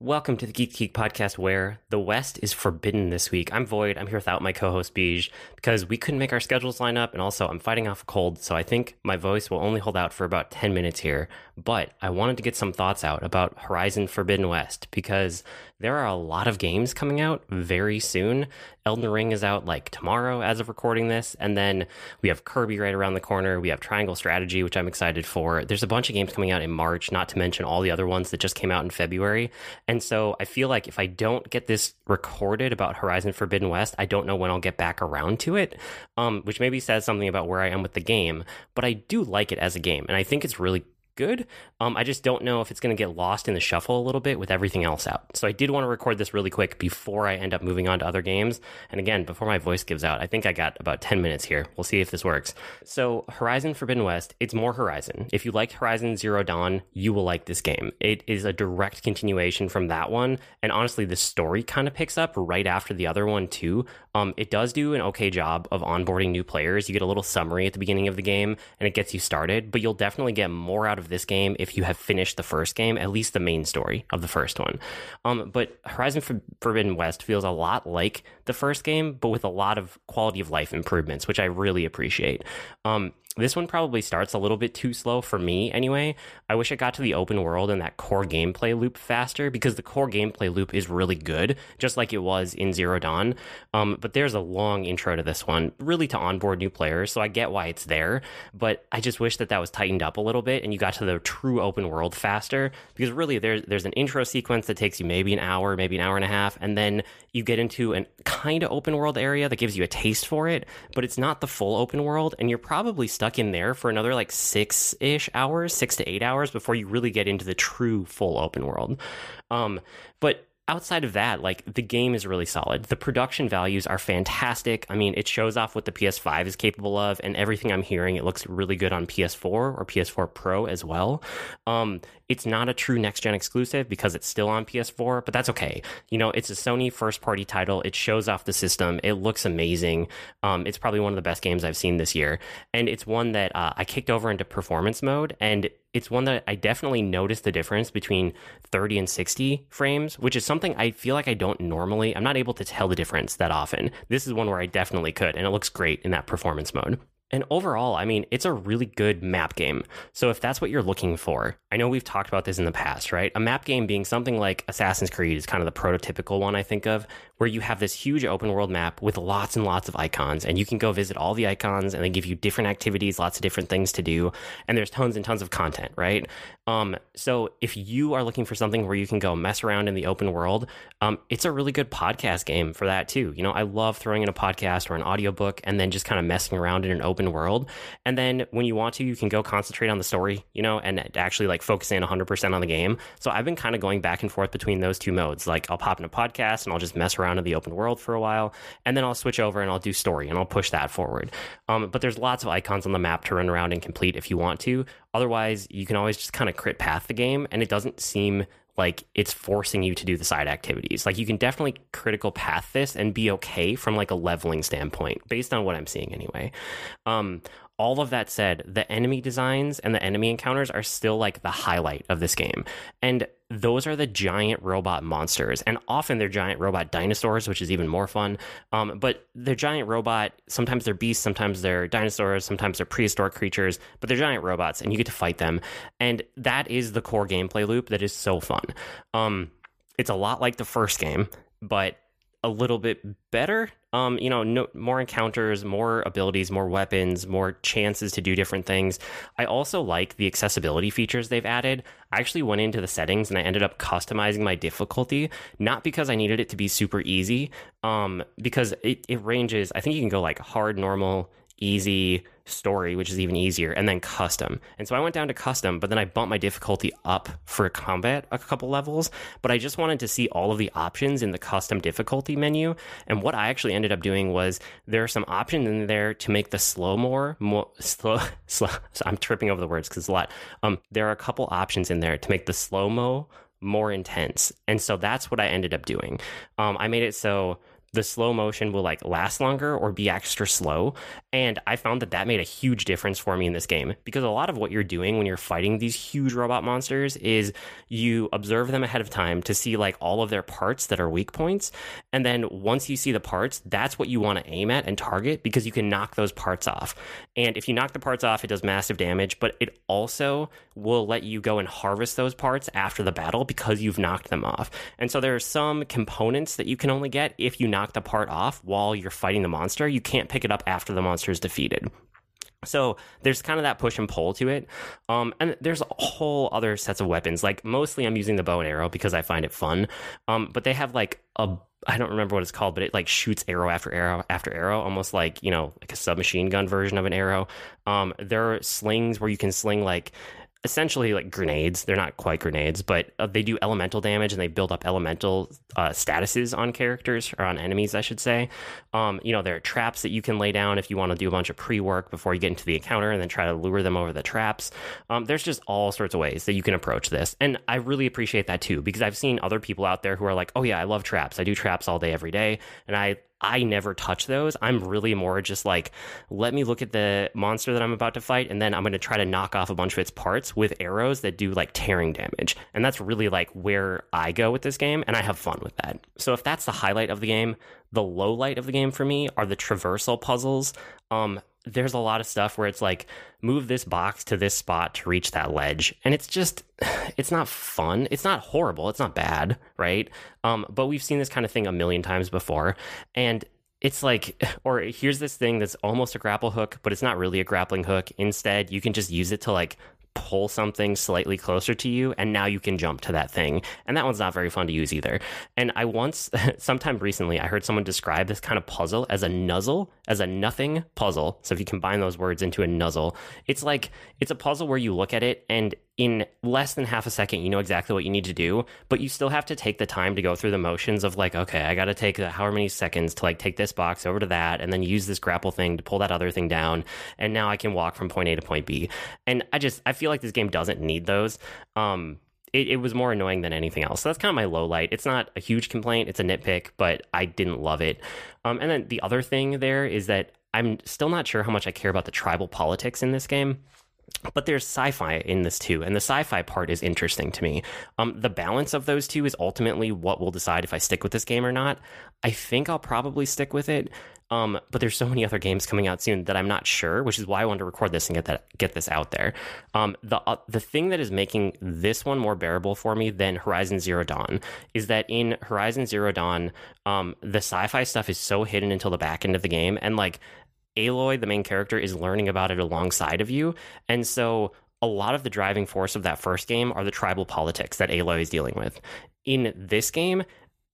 Welcome to the Geek Geek podcast where the West is forbidden this week. I'm Void. I'm here without my co host Beej because we couldn't make our schedules line up. And also, I'm fighting off a cold. So I think my voice will only hold out for about 10 minutes here. But I wanted to get some thoughts out about Horizon Forbidden West because there are a lot of games coming out very soon. Elden Ring is out like tomorrow as of recording this. And then we have Kirby right around the corner. We have Triangle Strategy, which I'm excited for. There's a bunch of games coming out in March, not to mention all the other ones that just came out in February. And so I feel like if I don't get this recorded about Horizon Forbidden West, I don't know when I'll get back around to it, um, which maybe says something about where I am with the game. But I do like it as a game. And I think it's really good. Um, I just don't know if it's going to get lost in the shuffle a little bit with everything else out. So I did want to record this really quick before I end up moving on to other games. And again, before my voice gives out, I think I got about 10 minutes here. We'll see if this works. So Horizon Forbidden West, it's more Horizon. If you liked Horizon Zero Dawn, you will like this game. It is a direct continuation from that one. And honestly, the story kind of picks up right after the other one too. Um, it does do an okay job of onboarding new players. You get a little summary at the beginning of the game and it gets you started, but you'll definitely get more out of of this game if you have finished the first game, at least the main story of the first one. Um, but Horizon Forbidden West feels a lot like the first game, but with a lot of quality of life improvements, which I really appreciate. Um, this one probably starts a little bit too slow for me anyway. I wish it got to the open world and that core gameplay loop faster because the core gameplay loop is really good, just like it was in Zero Dawn. Um, but there's a long intro to this one, really to onboard new players, so I get why it's there. But I just wish that that was tightened up a little bit and you got to the true open world faster because really there's there's an intro sequence that takes you maybe an hour, maybe an hour and a half, and then you get into a kind of open world area that gives you a taste for it, but it's not the full open world, and you're probably stuck stuck in there for another like six ish hours, six to eight hours before you really get into the true full open world. Um, but outside of that, like the game is really solid. The production values are fantastic. I mean, it shows off what the PS5 is capable of, and everything I'm hearing, it looks really good on PS4 or PS4 Pro as well. Um, it's not a true next gen exclusive because it's still on PS4, but that's okay. You know, it's a Sony first party title. It shows off the system. It looks amazing. Um, it's probably one of the best games I've seen this year, and it's one that uh, I kicked over into performance mode and it's one that I definitely noticed the difference between 30 and 60 frames, which is something I feel like I don't normally. I'm not able to tell the difference that often. This is one where I definitely could, and it looks great in that performance mode. And overall, I mean, it's a really good map game. So if that's what you're looking for, I know we've talked about this in the past, right? A map game being something like Assassin's Creed is kind of the prototypical one I think of, where you have this huge open world map with lots and lots of icons, and you can go visit all the icons, and they give you different activities, lots of different things to do, and there's tons and tons of content, right? Um, so if you are looking for something where you can go mess around in the open world, um, it's a really good podcast game for that too. You know, I love throwing in a podcast or an audiobook and then just kind of messing around in an open world. And then when you want to, you can go concentrate on the story, you know, and actually like focus in 100% on the game. So I've been kind of going back and forth between those two modes. Like I'll pop in a podcast and I'll just mess around in the open world for a while, and then I'll switch over and I'll do story and I'll push that forward. Um, but there's lots of icons on the map to run around and complete if you want to. Otherwise, you can always just kind of crit path the game, and it doesn't seem like it's forcing you to do the side activities. Like you can definitely critical path this and be okay from like a leveling standpoint, based on what I'm seeing anyway. Um, all of that said, the enemy designs and the enemy encounters are still like the highlight of this game. And those are the giant robot monsters. And often they're giant robot dinosaurs, which is even more fun. Um, but they're giant robot, sometimes they're beasts, sometimes they're dinosaurs, sometimes they're prehistoric creatures, but they're giant robots and you get to fight them. And that is the core gameplay loop that is so fun. Um, it's a lot like the first game, but a little bit better. Um, you know, no, more encounters, more abilities, more weapons, more chances to do different things. I also like the accessibility features they've added. I actually went into the settings and I ended up customizing my difficulty, not because I needed it to be super easy, um, because it, it ranges. I think you can go like hard, normal, easy, story, which is even easier, and then custom. And so I went down to custom, but then I bumped my difficulty up for combat a couple levels. But I just wanted to see all of the options in the custom difficulty menu. And what I actually ended up doing was there are some options in there to make the slow more, more slow. slow so I'm tripping over the words because a lot. Um, there are a couple options in there to make the slow mo more intense, and so that's what I ended up doing. Um, I made it so the slow motion will like last longer or be extra slow. And I found that that made a huge difference for me in this game because a lot of what you're doing when you're fighting these huge robot monsters is you observe them ahead of time to see like all of their parts that are weak points. And then once you see the parts, that's what you want to aim at and target because you can knock those parts off. And if you knock the parts off, it does massive damage, but it also will let you go and harvest those parts after the battle because you've knocked them off. And so there are some components that you can only get if you knock knock the part off while you're fighting the monster. You can't pick it up after the monster is defeated. So there's kind of that push and pull to it. Um, and there's a whole other sets of weapons. Like mostly I'm using the bow and arrow because I find it fun. Um, but they have like a I don't remember what it's called, but it like shoots arrow after arrow after arrow, almost like, you know, like a submachine gun version of an arrow. Um, there are slings where you can sling like essentially like grenades. They're not quite grenades, but uh, they do elemental damage and they build up elemental uh, statuses on characters or on enemies, I should say. Um, you know, there are traps that you can lay down if you want to do a bunch of pre work before you get into the encounter and then try to lure them over the traps. Um, there's just all sorts of ways that you can approach this. And I really appreciate that too, because I've seen other people out there who are like, oh, yeah, I love traps. I do traps all day, every day. And I I never touch those. I'm really more just like, let me look at the monster that I'm about to fight, and then I'm going to try to knock off a bunch of its parts with arrows that do like tearing damage. And that's really like where I go with this game, and I have fun with that. So if that's the highlight of the game, the low light of the game for me are the traversal puzzles. Um, there's a lot of stuff where it's like move this box to this spot to reach that ledge. And it's just it's not fun. It's not horrible. It's not bad right? Um, but we've seen this kind of thing a million times before. And it's like or here's this thing that's almost a grapple hook but it's not really a grappling hook. Instead you can just use it to like pull something slightly closer to you and now you can jump to that thing. And that one's not very fun to use either. And i once sometime recently i heard someone describe this kind of puzzle as a nuzzle as a nothing puzzle. So if you combine those words into a nuzzle it's like it's a puzzle where you look at it and in less than half a second you know exactly what you need to do but you still have to take the time to go through the motions of like okay i got to take however many seconds to like take this box over to that and then use this grapple thing to pull that other thing down and now i can walk from point a to point b and i just i feel like this game doesn't need those um it, it, was more annoying than anything else. So that's kind of my low light. It's not a huge complaint. It's a nitpick, but I didn't love it. Um, and then the other thing there is that I'm still not sure how much I care about the tribal politics in this game but there's sci-fi in this too and the sci-fi part is interesting to me. Um, the balance of those two is ultimately what will decide if i stick with this game or not. I think i'll probably stick with it um, but there's so many other games coming out soon that i'm not sure which is why i wanted to record this and get that get this out there. Um, the uh, the thing that is making this one more bearable for me than horizon zero dawn is that in horizon zero dawn um, the sci-fi stuff is so hidden until the back end of the game and like Aloy, the main character, is learning about it alongside of you. And so a lot of the driving force of that first game are the tribal politics that Aloy is dealing with. In this game,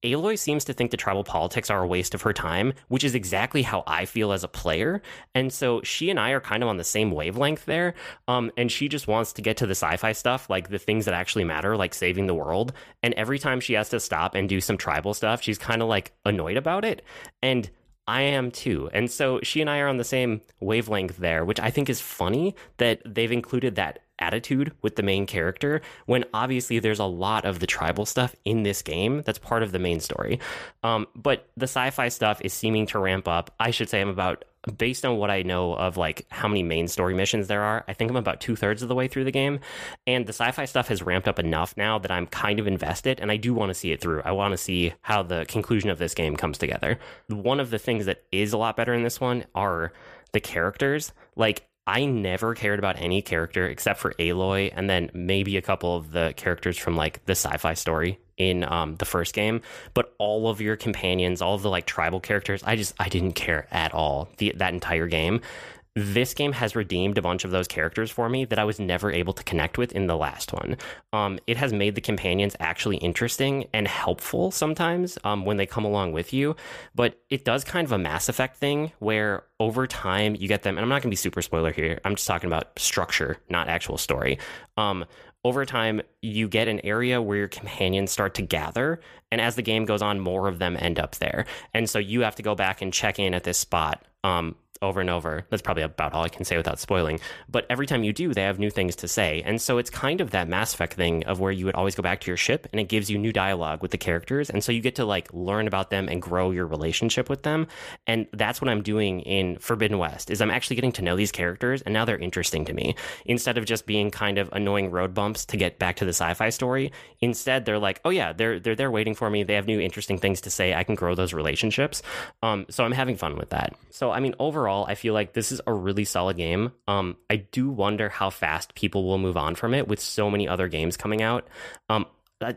Aloy seems to think the tribal politics are a waste of her time, which is exactly how I feel as a player. And so she and I are kind of on the same wavelength there. Um, and she just wants to get to the sci fi stuff, like the things that actually matter, like saving the world. And every time she has to stop and do some tribal stuff, she's kind of like annoyed about it. And I am too. And so she and I are on the same wavelength there, which I think is funny that they've included that attitude with the main character when obviously there's a lot of the tribal stuff in this game that's part of the main story. Um, but the sci fi stuff is seeming to ramp up. I should say I'm about based on what I know of like how many main story missions there are, I think I'm about two thirds of the way through the game. And the sci fi stuff has ramped up enough now that I'm kind of invested and I do want to see it through. I want to see how the conclusion of this game comes together. One of the things that is a lot better in this one are the characters. Like, I never cared about any character except for Aloy and then maybe a couple of the characters from like the sci fi story in um, the first game, but all of your companions, all of the like tribal characters, I just I didn't care at all the, that entire game. This game has redeemed a bunch of those characters for me that I was never able to connect with in the last one. Um, it has made the companions actually interesting and helpful sometimes um, when they come along with you, but it does kind of a Mass Effect thing where over time you get them, and I'm not going to be super spoiler here. I'm just talking about structure, not actual story. Um, over time, you get an area where your companions start to gather. And as the game goes on, more of them end up there. And so you have to go back and check in at this spot um, over and over. That's probably about all I can say without spoiling. But every time you do, they have new things to say. And so it's kind of that Mass Effect thing of where you would always go back to your ship and it gives you new dialogue with the characters. And so you get to like learn about them and grow your relationship with them. And that's what I'm doing in Forbidden West is I'm actually getting to know these characters and now they're interesting to me. Instead of just being kind of annoying road bumps to get back to the sci-fi story, instead they're like, "Oh yeah, they're they're there waiting for me. They have new interesting things to say. I can grow those relationships." Um so I'm having fun with that. So I mean overall, I feel like this is a really solid game. Um I do wonder how fast people will move on from it with so many other games coming out. Um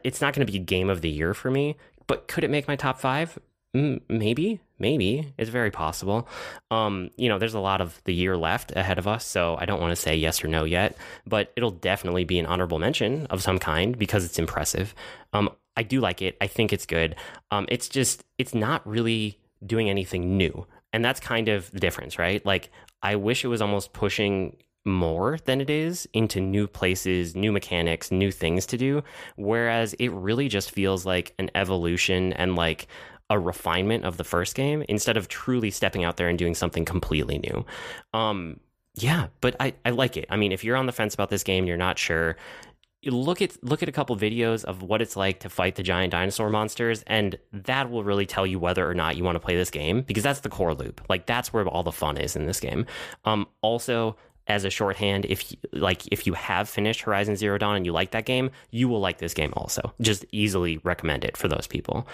it's not going to be game of the year for me, but could it make my top 5? Mm, maybe, maybe it's very possible. Um, you know, there's a lot of the year left ahead of us, so I don't want to say yes or no yet, but it'll definitely be an honorable mention of some kind because it's impressive. Um, I do like it. I think it's good. Um, it's just it's not really doing anything new, and that's kind of the difference, right? Like I wish it was almost pushing more than it is into new places, new mechanics, new things to do. Whereas it really just feels like an evolution and like a refinement of the first game instead of truly stepping out there and doing something completely new. Um, yeah, but I, I like it. I mean, if you're on the fence about this game, you're not sure. Look at look at a couple videos of what it's like to fight the giant dinosaur monsters, and that will really tell you whether or not you want to play this game because that's the core loop. Like that's where all the fun is in this game. Um, also, as a shorthand if you, like if you have finished Horizon Zero Dawn and you like that game, you will like this game also. Just easily recommend it for those people.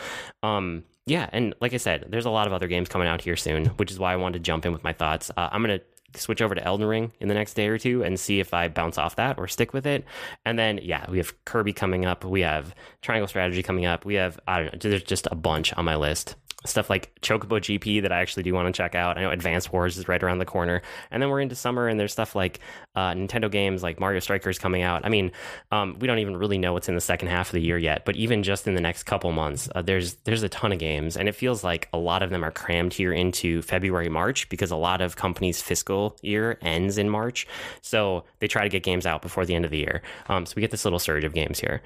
Um, yeah, and like I said, there's a lot of other games coming out here soon, which is why I wanted to jump in with my thoughts. Uh, I'm gonna switch over to Elden Ring in the next day or two and see if I bounce off that or stick with it. And then, yeah, we have Kirby coming up. We have Triangle Strategy coming up. We have, I don't know, there's just a bunch on my list stuff like Chocobo GP that I actually do want to check out. I know Advance Wars is right around the corner, and then we're into summer, and there's stuff like uh, Nintendo games like Mario Strikers coming out. I mean, um, we don't even really know what's in the second half of the year yet, but even just in the next couple months, uh, there's there's a ton of games, and it feels like a lot of them are crammed here into February, March because a lot of companies' fiscal year ends in March, so they try to get games out before the end of the year. Um, so we get this little surge of games here.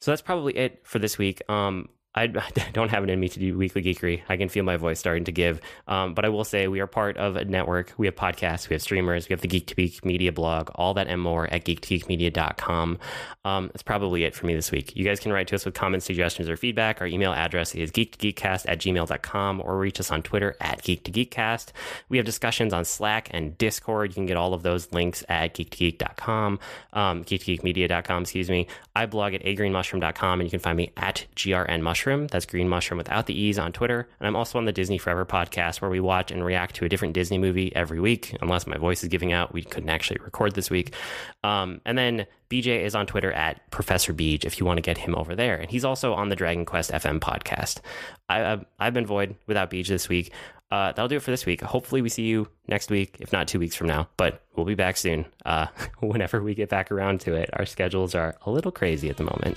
So that's probably it for this week. Um, I don't have it in me to do weekly geekery. I can feel my voice starting to give. Um, but I will say we are part of a network. We have podcasts, we have streamers, we have the Geek to Geek Media blog, all that and more at geektogeekmedia.com. Um, that's probably it for me this week. You guys can write to us with comments, suggestions, or feedback. Our email address is geektogeekcast at gmail.com or reach us on Twitter at geektogeekcast. We have discussions on Slack and Discord. You can get all of those links at geektogeek.com, um, geektogeekmedia.com, excuse me. I blog at agreenmushroom.com and you can find me at grnmushroom Mushroom. That's Green Mushroom without the E's on Twitter. And I'm also on the Disney Forever podcast where we watch and react to a different Disney movie every week. Unless my voice is giving out, we couldn't actually record this week. Um, and then BJ is on Twitter at Professor Beej if you want to get him over there. And he's also on the Dragon Quest FM podcast. I, have been Void without Beej this week. Uh, that'll do it for this week. Hopefully, we see you next week, if not two weeks from now. But we'll be back soon. Uh, whenever we get back around to it, our schedules are a little crazy at the moment.